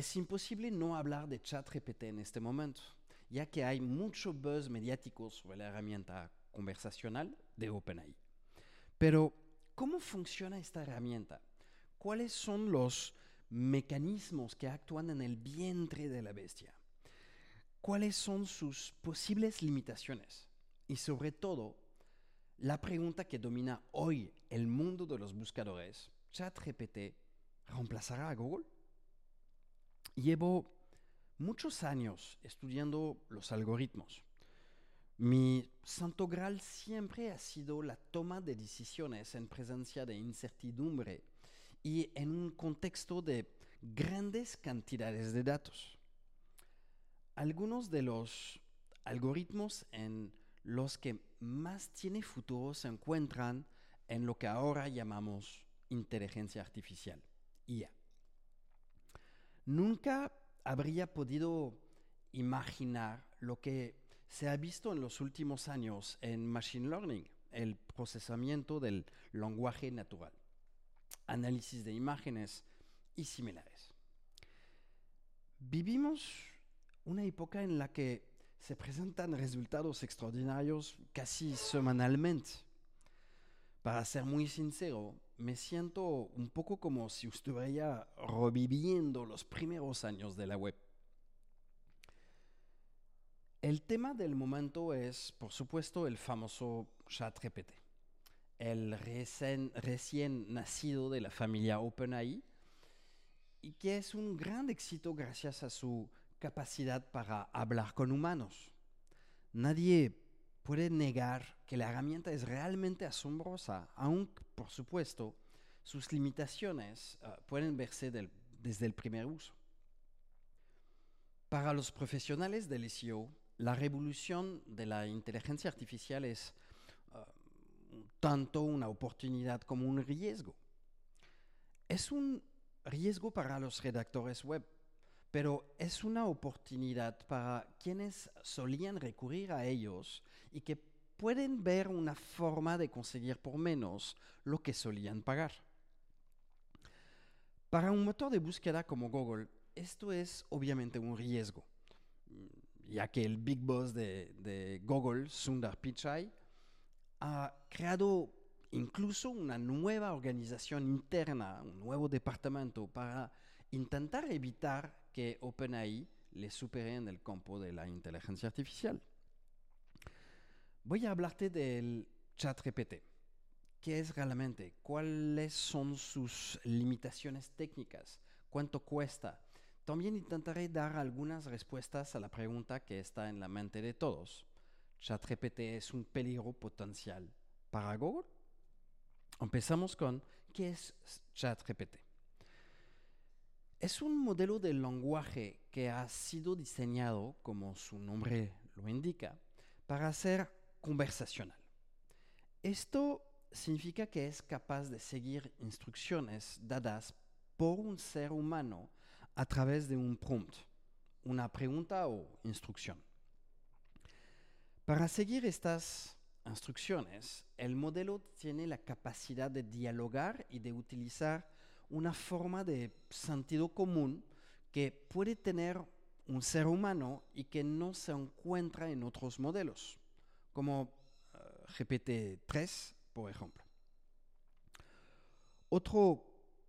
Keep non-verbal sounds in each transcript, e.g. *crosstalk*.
Es imposible no hablar de ChatGPT en este momento, ya que hay mucho buzz mediático sobre la herramienta conversacional de OpenAI. Pero, ¿cómo funciona esta herramienta? ¿Cuáles son los mecanismos que actúan en el vientre de la bestia? ¿Cuáles son sus posibles limitaciones? Y sobre todo, la pregunta que domina hoy el mundo de los buscadores, ChatGPT, ¿reemplazará a Google? Llevo muchos años estudiando los algoritmos. Mi santo graal siempre ha sido la toma de decisiones en presencia de incertidumbre y en un contexto de grandes cantidades de datos. Algunos de los algoritmos en los que más tiene futuro se encuentran en lo que ahora llamamos inteligencia artificial, IA. Nunca habría podido imaginar lo que se ha visto en los últimos años en Machine Learning, el procesamiento del lenguaje natural, análisis de imágenes y similares. Vivimos una época en la que se presentan resultados extraordinarios casi semanalmente. Para ser muy sincero, me siento un poco como si estuviera reviviendo los primeros años de la web. El tema del momento es, por supuesto, el famoso ChatGPT, el recién, nacido de la familia OpenAI, y que es un gran éxito gracias a su capacidad para hablar con humanos. Nadie puede negar que la herramienta es realmente asombrosa, aunque, por supuesto, sus limitaciones eh, pueden verse desde el primer uso. Para los profesionales del SEO, la revolución de la inteligencia artificial es eh, tanto una oportunidad como un riesgo. Es un riesgo para los redactores web pero es una oportunidad para quienes solían recurrir a ellos y que pueden ver una forma de conseguir por menos lo que solían pagar. Para un motor de búsqueda como Google, esto es obviamente un riesgo, ya que el big boss de, Google, Sundar Pichai, ha creado incluso una nueva organización interna, un nuevo departamento para intentar evitar que OpenAI le supere en el campo de la inteligencia artificial. Voy a hablarte del ChatGPT. ¿Qué es realmente? ¿Cuáles son sus limitaciones técnicas? ¿Cuánto cuesta? También intentaré dar algunas respuestas a la pregunta que está en la mente de todos. ¿ChatGPT es un peligro potencial para Google? Empezamos con ¿qué es ChatGPT? Es un modelo de lenguaje que ha sido diseñado, como su nombre lo indica, para ser conversacional. Esto significa que es capaz de seguir instrucciones dadas por un ser humano a través de un prompt, una pregunta o instrucción. Para seguir estas instrucciones, el modelo tiene la capacidad de dialogar y de utilizar una forma de sentido común que puede tener un ser humano y que no se encuentra en otros modelos, como eh, GPT-3, por ejemplo. Otro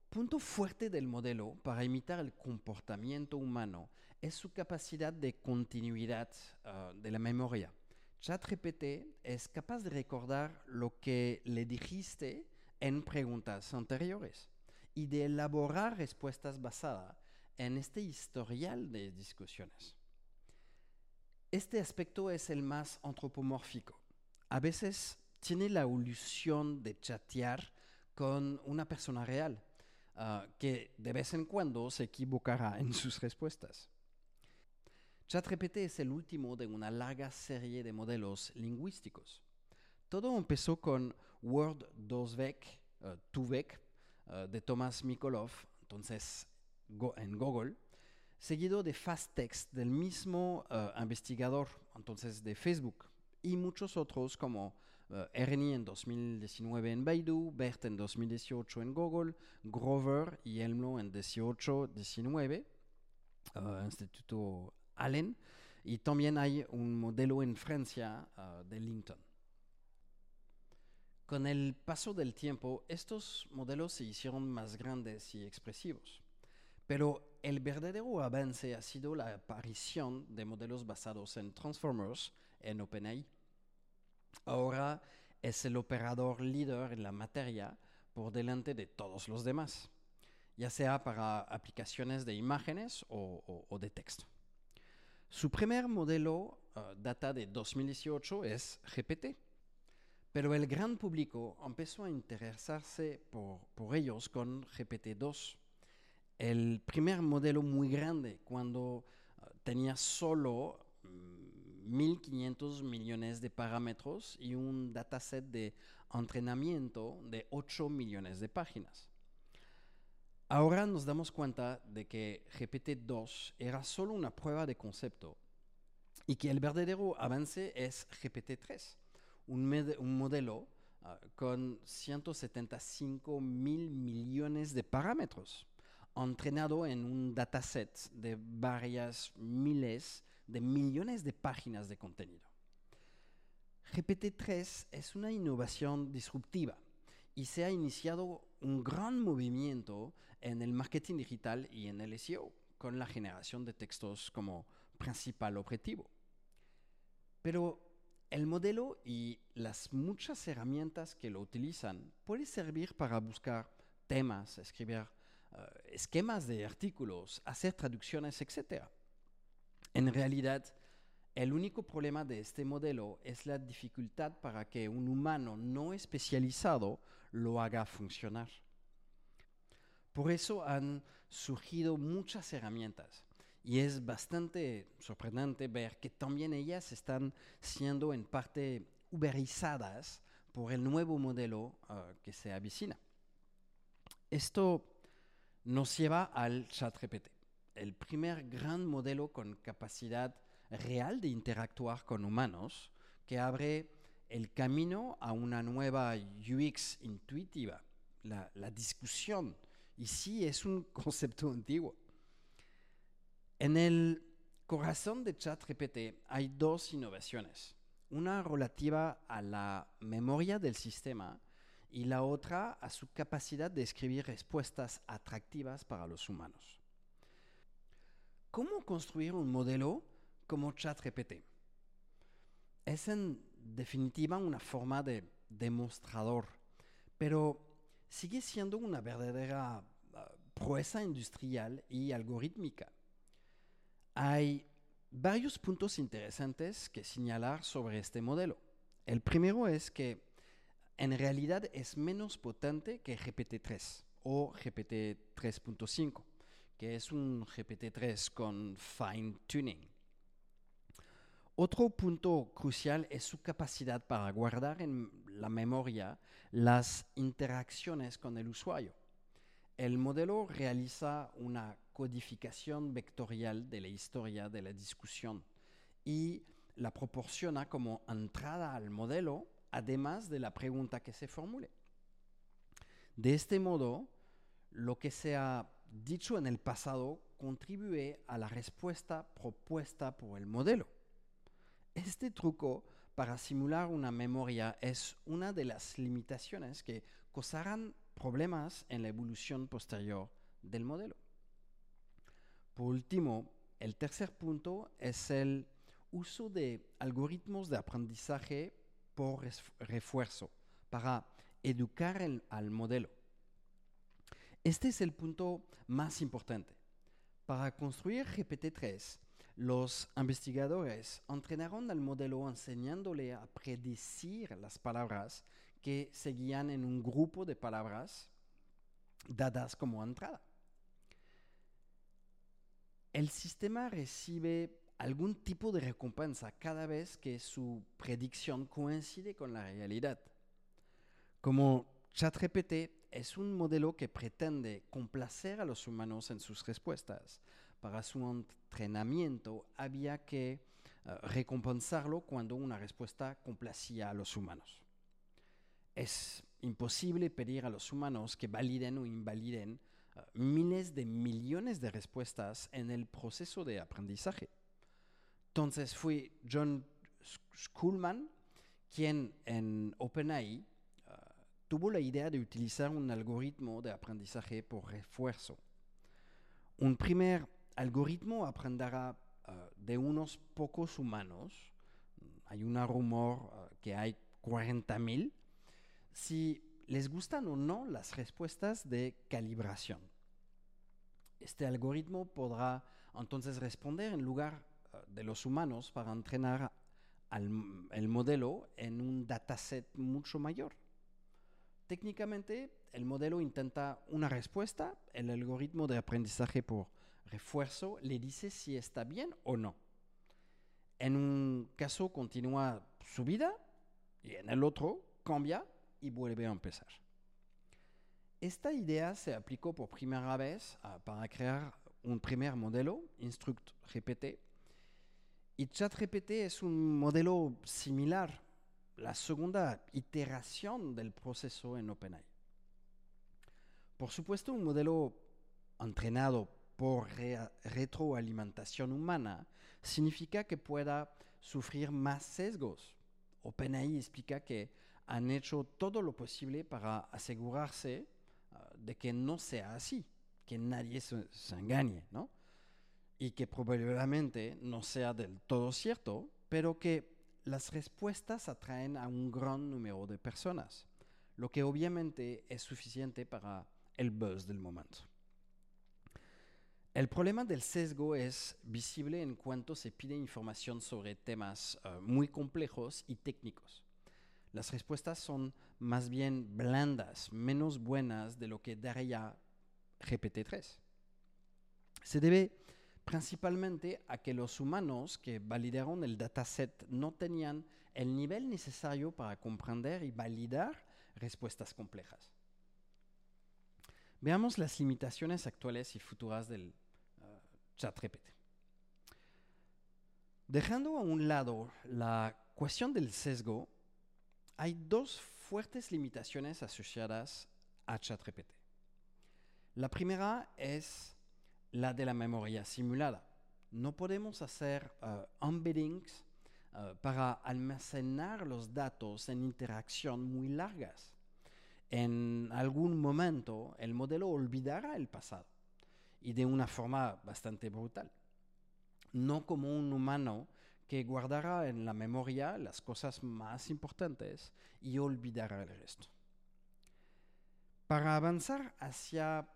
punto fuerte del modelo para imitar el comportamiento humano es su capacidad de continuidad eh, de la memoria. ChatGPT es capaz de recordar lo que le dijiste en preguntas anteriores y de elaborar respuestas basadas en este historial de discusiones. Este aspecto es el más antropomórfico. A veces tiene la ilusión de chatear con una persona real, ah, que de vez en cuando se equivocará en sus respuestas. ChatGPT es el último de una larga serie de modelos lingüísticos. Todo empezó con Word 2vec, uh, eh, de Thomas Mikolov, entonces en Google, seguido de Fast Text del mismo eh, investigador, entonces de Facebook, y muchos otros como uh, Ernie en 2019 en Baidu, Bert en 2018 en Google, Grover y Elmo en 18-19. uh, Instituto Allen, y también hay un modelo en Francia de Linton. Con el paso del tiempo, estos modelos se hicieron más grandes y expresivos. Pero el verdadero avance ha sido la aparición de modelos basados en transformers en OpenAI. Ahora es el operador líder en la materia por delante de todos los demás, ya sea para aplicaciones de imágenes o, de texto. Su primer modelo uh, data de 2018 es GPT, pero el gran público empezó a interesarse por, ellos con GPT-2, el primer modelo muy grande cuando uh, tenía solo um, 1.500 millones de parámetros y un dataset de entrenamiento de 8 millones de páginas. Ahora nos damos cuenta de que GPT-2 era solo una prueba de concepto y que el verdadero avance es GPT-3 un, modelo uh, con 175 mil millones de parámetros, entrenado en un dataset de varias miles de millones de páginas de contenido. GPT-3 es una innovación disruptiva y se ha iniciado un gran movimiento en el marketing digital y en el SEO, con la generación de textos como principal objetivo. Pero el modelo y las muchas herramientas que lo utilizan puede servir para buscar temas, escribir uh, esquemas de artículos, hacer traducciones, etc. En realidad, el único problema de este modelo es la dificultad para que un humano no especializado lo haga funcionar. Por eso han surgido muchas herramientas y es bastante sorprendente ver que también ellas están siendo en parte uberizadas por el nuevo modelo uh, que se avicina. Esto nos lleva al ChatGPT, el primer gran modelo con capacidad real de interactuar con humanos que abre el camino a una nueva UX intuitiva, la, la discusión. Y sí, es un *laughs* concepto antiguo. En el corazón de ChatGPT hay dos innovaciones, una relativa a la memoria del sistema y la otra a su capacidad de escribir respuestas atractivas para los humanos. ¿Cómo construir un modelo como ChatGPT? Es en definitiva una forma de demostrador, pero sigue siendo una verdadera uh, proeza industrial y algorítmica hay varios puntos interesantes que señalar sobre este modelo. El primero es que en realidad es menos potente que GPT-3 o GPT 3.5, que es un GPT-3 con fine tuning. Otro punto crucial es su capacidad para guardar en la memoria las interacciones con el usuario. El modelo realiza una codificación vectorial de la historia de la discusión y la proporciona como entrada al modelo, además de la pregunta que se formule. De este modo, lo que se ha dicho en el pasado contribuye a la respuesta propuesta por el modelo. Este truco para simular una memoria es una de las limitaciones que causarán problemas en la evolución posterior del modelo. Por último, el tercer punto es el uso de algoritmos de aprendizaje por refuerzo para educar al modelo. Este es el punto más importante. Para construir GPT-3, los investigadores entrenaron al modelo enseñándole a predecir las palabras que seguían en un grupo de palabras dadas como entrada el sistema recibe algún tipo de recompensa cada vez que su predicción coincide con la realidad. Como ChatGPT es un modelo que pretende complacer a los humanos en sus respuestas, para su entrenamiento había que uh, recompensarlo cuando una respuesta complacía a los humanos. Es imposible pedir a los humanos que validen o invaliden uh, miles de millones de respuestas en el proceso de aprendizaje. Entonces fue John Schulman quien en OpenAI uh, tuvo la idea de utilizar un algoritmo de aprendizaje por refuerzo. Un primer algoritmo aprenderá uh, de unos pocos humanos, hay un rumor uh, que hay 40.000, si les gustan o no las respuestas de calibración. Este algoritmo podrá entonces responder en lugar uh, de los humanos para entrenar al, el modelo en un dataset mucho mayor. Técnicamente, el modelo intenta una respuesta, el algoritmo de aprendizaje por refuerzo le dice si está bien o no. En un caso continúa su vida y en el otro cambia y vuelve a empezar. Esta idea se aplicó por primera vez uh, para crear un primer modelo, Instruct GPT, y ChatGPT es un modelo similar, la segunda iteración del proceso en OpenAI. Por supuesto, un modelo entrenado por re retroalimentación humana significa que pueda sufrir más sesgos. OpenAI explica que han hecho todo lo posible para asegurarse uh, de que no sea así, que nadie se, se engañe, ¿no? Y que probablemente no sea del todo cierto, pero que las respuestas atraen a un gran número de personas, lo que obviamente es suficiente para el buzz del momento. El problema del sesgo es visible en cuanto se pide información sobre temas uh, muy complejos y técnicos. Las respuestas son más bien blandas, menos buenas de lo que daría GPT-3. Se debe principalmente a que los humanos que validaron el dataset no tenían el nivel necesario para comprender y validar respuestas complejas. Veamos las limitaciones actuales y futuras del uh, ChatGPT. Dejando a un lado la cuestión del sesgo, hay dos fuertes limitaciones asociadas a ChatGPT. La primera es la de la memoria simulada. No podemos hacer uh, embeddings uh, para almacenar los datos en interacción muy largas en algún momento el modelo olvidará el pasado y de una forma bastante brutal. No como un humano que guardará en la memoria las cosas más importantes y olvidará el resto. Para avanzar hacia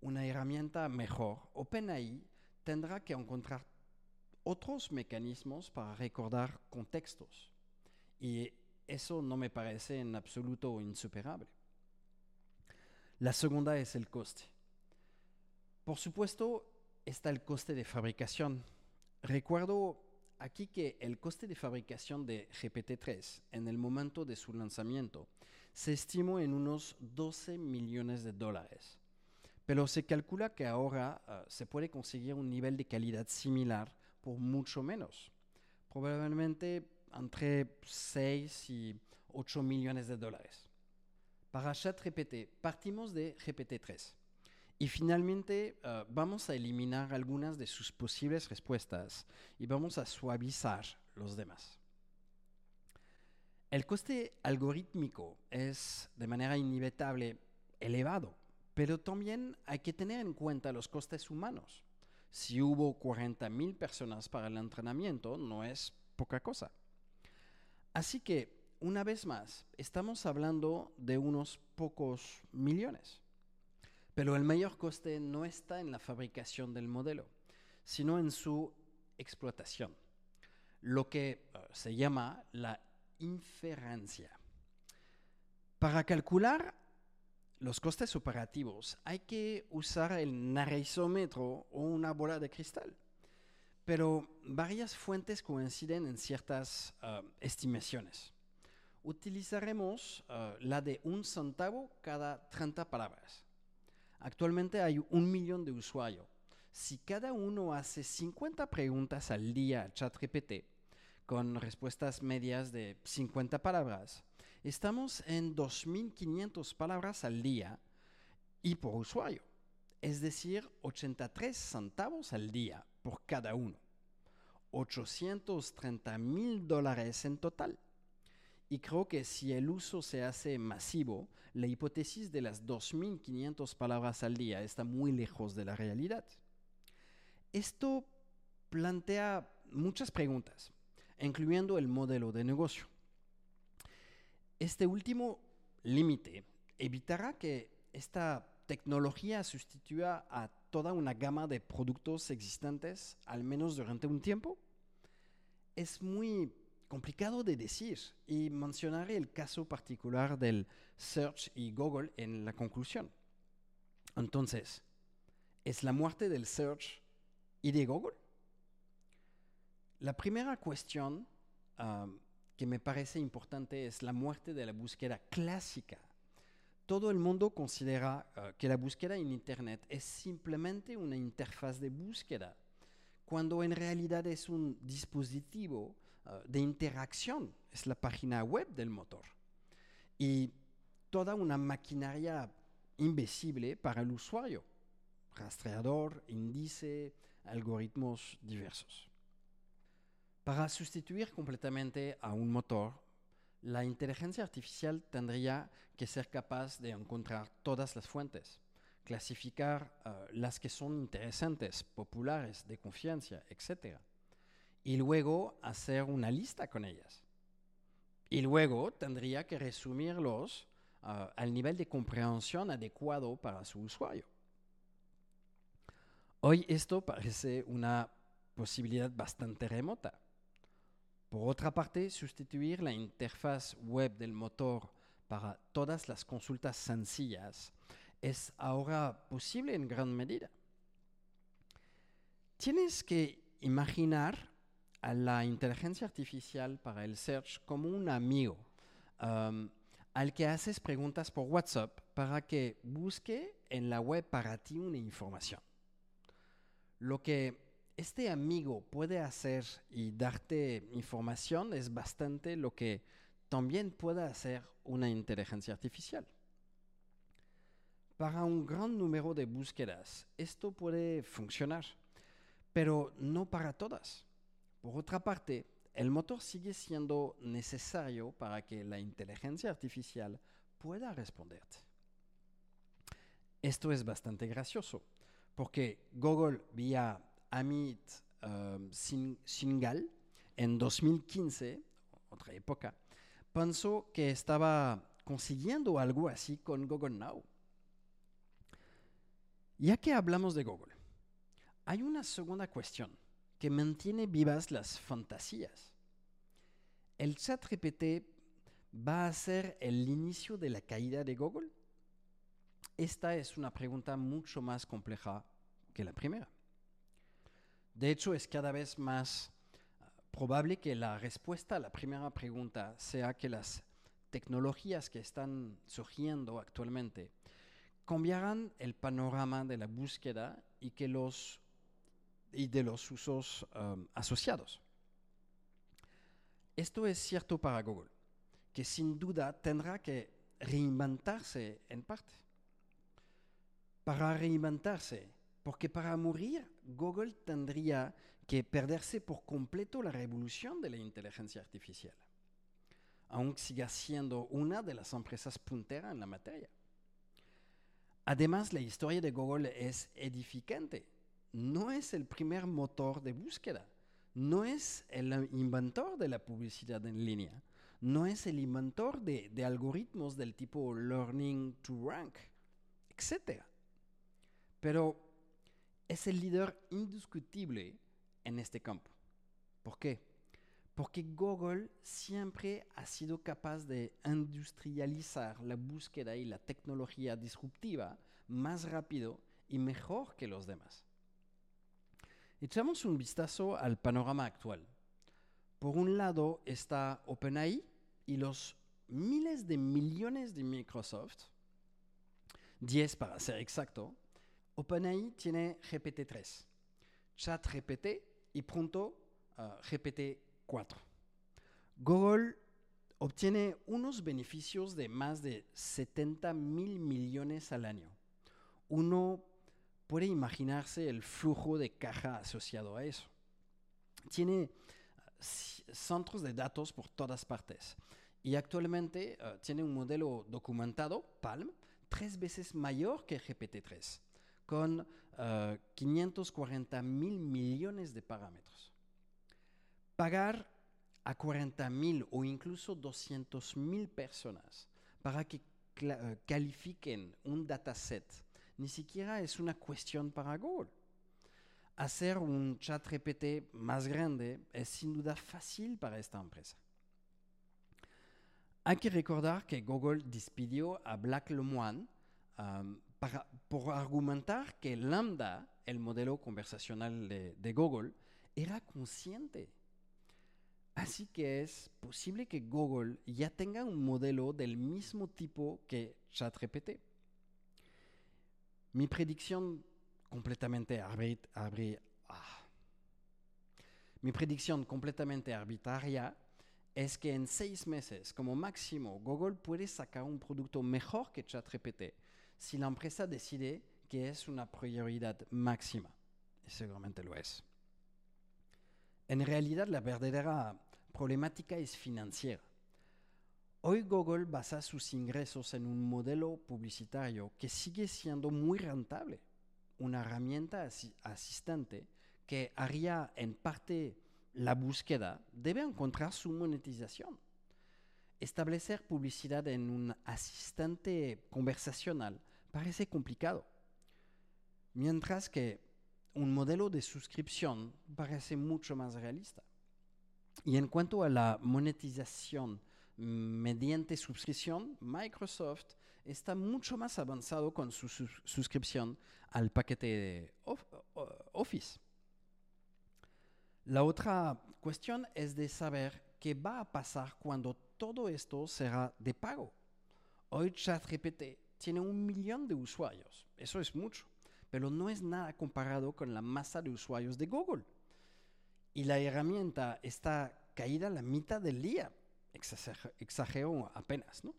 una herramienta mejor, OpenAI tendrá que encontrar otros mecanismos para recordar contextos. Y eso no me parece en absoluto insuperable. La segunda es el coste. Por supuesto, está el coste de fabricación. Recuerdo aquí que el coste de fabricación de GPT-3 en el momento de su lanzamiento se estimó en unos 12 millones de dólares. Pero se calcula que ahora uh, se puede conseguir un nivel de calidad similar por mucho menos. Probablemente entre 6 y 8 millones de dólares. Para ChatGPT partimos de GPT-3 y finalmente uh, vamos a eliminar algunas de sus posibles respuestas y vamos a suavizar los demás. El coste algorítmico es de manera inevitable elevado, pero también hay que tener en cuenta los costes humanos. Si hubo 40.000 personas para el entrenamiento, no es poca cosa. Así que una vez más, estamos hablando de unos pocos millones. Pero el mayor coste no está en la fabricación del modelo, sino en su explotación, lo que uh, se llama la inferencia. Para calcular los costes operativos hay que usar el narizómetro o una bola de cristal, pero varias fuentes coinciden en ciertas uh, estimaciones utilizaremos uh, la de un centavo cada 30 palabras. Actualmente hay un millón de usuarios. Si cada uno hace 50 preguntas al día a ChatGPT, con respuestas medias de 50 palabras, estamos en 2.500 palabras al día y por usuario. es decir, 83 centavos al día por cada uno. 830 mil dólares en total. Y creo que si el uso se hace masivo, la hipótesis de las 2.500 palabras al día está muy lejos de la realidad. Esto plantea muchas preguntas, incluyendo el modelo de negocio. Este último límite evitará que esta tecnología sustituya a toda una gama de productos existentes, al menos durante un tiempo? Es muy complicado de decir y mencionaré el caso particular del Search y Google en la conclusión. Entonces, ¿es la muerte del Search y de Google? La primera cuestión ah, que me parece importante es la muerte de la búsqueda clásica. Todo el mundo considera ah, que la búsqueda en Internet es simplemente una interfaz de búsqueda, cuando en realidad es un dispositivo ah, de interacción, es la página web del motor. Y toda una maquinaria invisible para el usuario, rastreador, índice, algoritmos diversos. Para sustituir completamente a un motor, la inteligencia artificial tendría que ser capaz de encontrar todas las fuentes, clasificar uh, las que son interesantes, populares, de confianza, etc. Y luego hacer una lista con ellas. Y luego tendría que resumirlos uh, al nivel de comprensión adecuado para su usuario. Hoy esto parece una posibilidad bastante remota. Por otra parte, sustituir la interfaz web del motor para todas las consultas sencillas es ahora posible en gran medida. Tienes que imaginar a la inteligencia artificial para el search como un amigo um, al que haces preguntas por WhatsApp para que busque en la web para ti una información. Lo que este amigo puede hacer y darte información es bastante lo que también puede hacer una inteligencia artificial. Para un gran número de búsquedas, esto puede funcionar, pero no para todas. Por otra parte, el motor sigue siendo necesario para que la inteligencia artificial pueda responderte. Esto es bastante gracioso, porque Google vía Amit Singal, en 2015, otra época, pensó que estaba consiguiendo algo así con Google Now. Ya que hablamos de Google, hay una segunda cuestión que mantiene vivas las fantasías. ¿El chat GPT va a ser el inicio de la caída de Google? Esta es una pregunta mucho más compleja que la primera. De hecho, es cada vez más ah, probable que la respuesta a la primera pregunta sea que las tecnologías que están surgiendo actualmente cambiarán el panorama de la búsqueda y, que los, y de los usos um, asociados. Esto es cierto para Google, que sin duda tendrá que reinventarse en parte. Para reinventarse, porque para morir, Google tendría que perderse por completo la revolución de la inteligencia artificial, aunque siga siendo una de las empresas punteras en la materia. Además, la historia de Google es edificante. No es el primer motor de búsqueda, no es el inventor de la publicidad en línea, no es el inventor de, algoritmos del tipo learning to rank, etc. Pero es el líder indiscutible en este campo. ¿Por qué? Porque Google siempre ha sido capaz de industrializar la búsqueda y la tecnología disruptiva más rápido y mejor que los demás. Echamos un vistazo al panorama actual. Por un lado está OpenAI y los miles de millones de Microsoft, 10 para ser exacto, OpenAI tiene GPT-3, ChatGPT y pronto uh, GPT-4. Google obtiene unos beneficios de más de 70 mil millones al año, 1 puede imaginarse el flujo de caja asociado a eso. Tiene centros de datos por todas partes y actualmente tiene un modelo documentado, Palm, tres veces mayor que GPT-3, con 540 mil millones de parámetros. Pagar a 40 mil o incluso 200 mil personas para que eh, califiquen un dataset ni siquiera es una cuestión para Google. Hacer un chat GPT más grande es sin duda fácil para esta empresa. Hay que recordar que Google despidió a Black Lemoine um, por argumentar que Lambda, el modelo conversacional de Google, era consciente Así que es posible que Google ya tenga un modelo del mismo tipo que ChatGPT. Mi predicción completamente ah. Mi predicción completamente arbitraria es que en seis meses, como máximo, Google puede sacar un producto mejor que ChatGPT si la empresa decide que es una prioridad máxima. Y seguramente lo es. En realidad, la verdadera problemática es financiera. Hoy Google basa sus ingresos en un modelo publicitario que sigue siendo muy rentable, una herramienta asistente que haría en parte la búsqueda, debe encontrar su monetización. Establecer publicidad en un asistente conversacional parece complicado, mientras que un modelo de suscripción parece mucho más realista. Y en cuanto a la monetización mediante suscripción, Microsoft está mucho más avanzado con su suscripción al paquete de Office. La otra cuestión es de saber qué va a pasar cuando todo esto será de pago. Hoy ChatGPT tiene un millón de usuarios, eso es mucho, pero no es nada comparado con la masa de usuarios de Google y la herramienta está caída a la mitad del día. Exagero apenas, ¿no?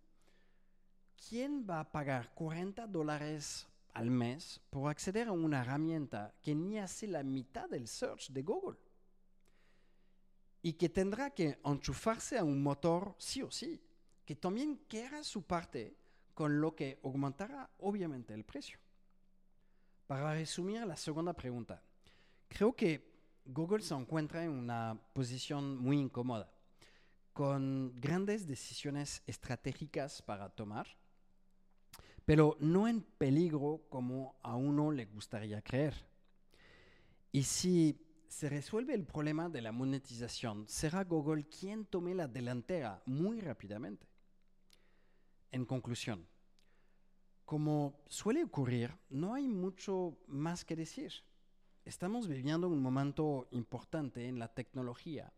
¿Quién va a pagar 40 dólares al mes por acceder a una herramienta que ni hace la mitad del search de Google? Y que tendrá que enchufarse a un motor sí o sí, que también quiera su parte, con lo que aumentará obviamente el precio. Para resumir la segunda pregunta, creo que Google se encuentra en una posición muy incómoda, con grandes decisiones estratégicas para tomar, pero no en peligro como a uno le gustaría creer. Y si se resuelve el problema de la monetización, será Google quien tome la delantera muy rápidamente. En conclusión, como suele ocurrir, no hay mucho más que decir estamos viviendo un momento importante en la tecnología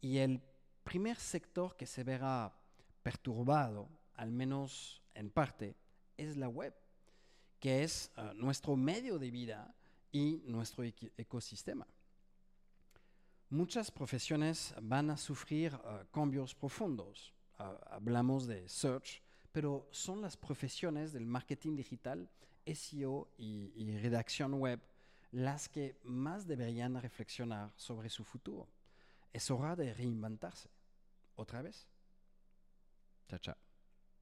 y el primer sector que se verá perturbado, al menos en parte, es la web, que es eh, nuestro medio de vida y nuestro ecosistema. Muchas profesiones van a sufrir eh, cambios profundos. Hablamos de search, pero son las profesiones del marketing digital, SEO y redacción web las que más deberían reflexionar sobre su futuro. Es hora de reinventarse. Otra vez. Chao, chao.